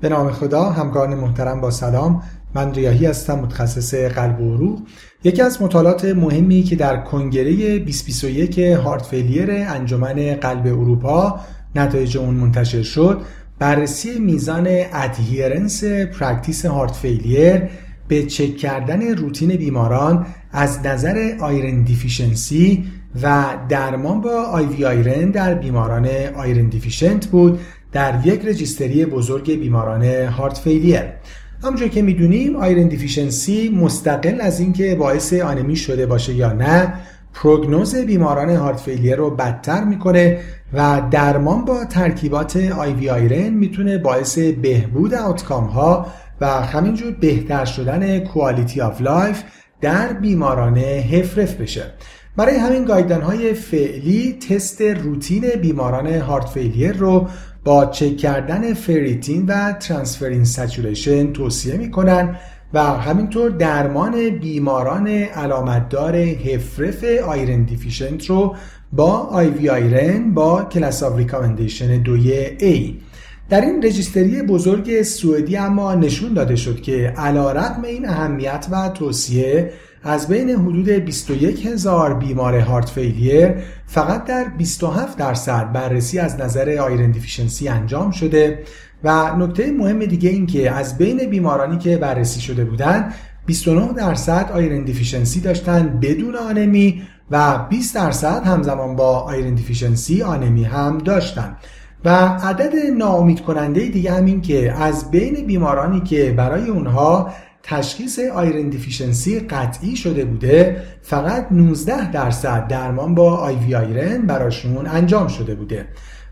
به نام خدا همکاران محترم با سلام. من ریاحی هستم متخصص قلب و عروق یکی از مطالعات مهمی که در کنگره 2021 heart failure انجمن قلب اروپا نتایج اون منتشر شد بررسی میزان adherence practice heart failure به چک کردن روتین بیماران از نظر iron deficiency و درمان با IV iron در بیماران iron deficient بود. در یک registry بزرگ بیماران heart failure همونجور که می‌دونیم iron deficiency مستقل از اینکه باعث آنمی شده باشه یا نه پروگنوز بیماران heart failure رو بدتر می‌کنه و درمان با ترکیبات IV iron می‌تونه باعث بهبود outcome ها و همینجور بهتر شدن quality of life در بیماران HFrEF بشه. برای همین guideline های فعلی تست روتین بیماران heart failure رو با چک کردن ferritin و transferrin saturation توصیه می‌کنن و همینطور درمان بیماران علامتدار HFrEF iron deficient رو با IV iron با class of recommendation دوی A. در این registry بزرگ سوئدی اما نشون داده شد که علیرغم این اهمیت و توصیه از بین حدود 21 هزار بیمار heart failure فقط در 27 درصد بررسی از نظر iron deficiency انجام شده و نکته مهم دیگه این که از بین بیمارانی که بررسی شده بودند 29 درصد iron deficiency داشتن بدون آنمی و 20 درصد همزمان با iron deficiency آنمی هم داشتن. و عدد ناامید کننده دیگه همین که از بین بیمارانی که برای اونها تشخیص iron deficiency قطعی شده بوده فقط 19 درصد درمان با IV iron براشون انجام شده بوده.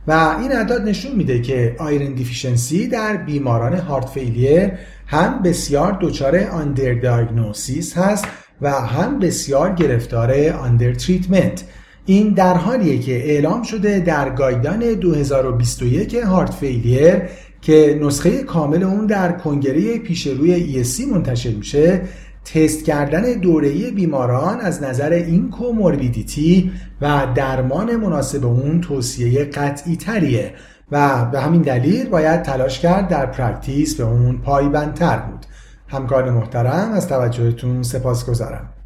و این اعداد نشون میده که iron deficiency در بیماران heart failure هم بسیار دچار under diagnosis هست و هم بسیار گرفتار under treatment. این در حالیه که اعلام شده در guideline 2021 heart failure که نسخه کامل اون در کنگره پیش روی ESC منتشر میشه تست کردن دوره‌ای بیماران از نظر این comorbidity و درمان مناسب اون توصیه قطعی تریه و به همین دلیل باید تلاش کرد در practice به اون پایبندتر بود. همکار محترم از توجهتون سپاسگزارم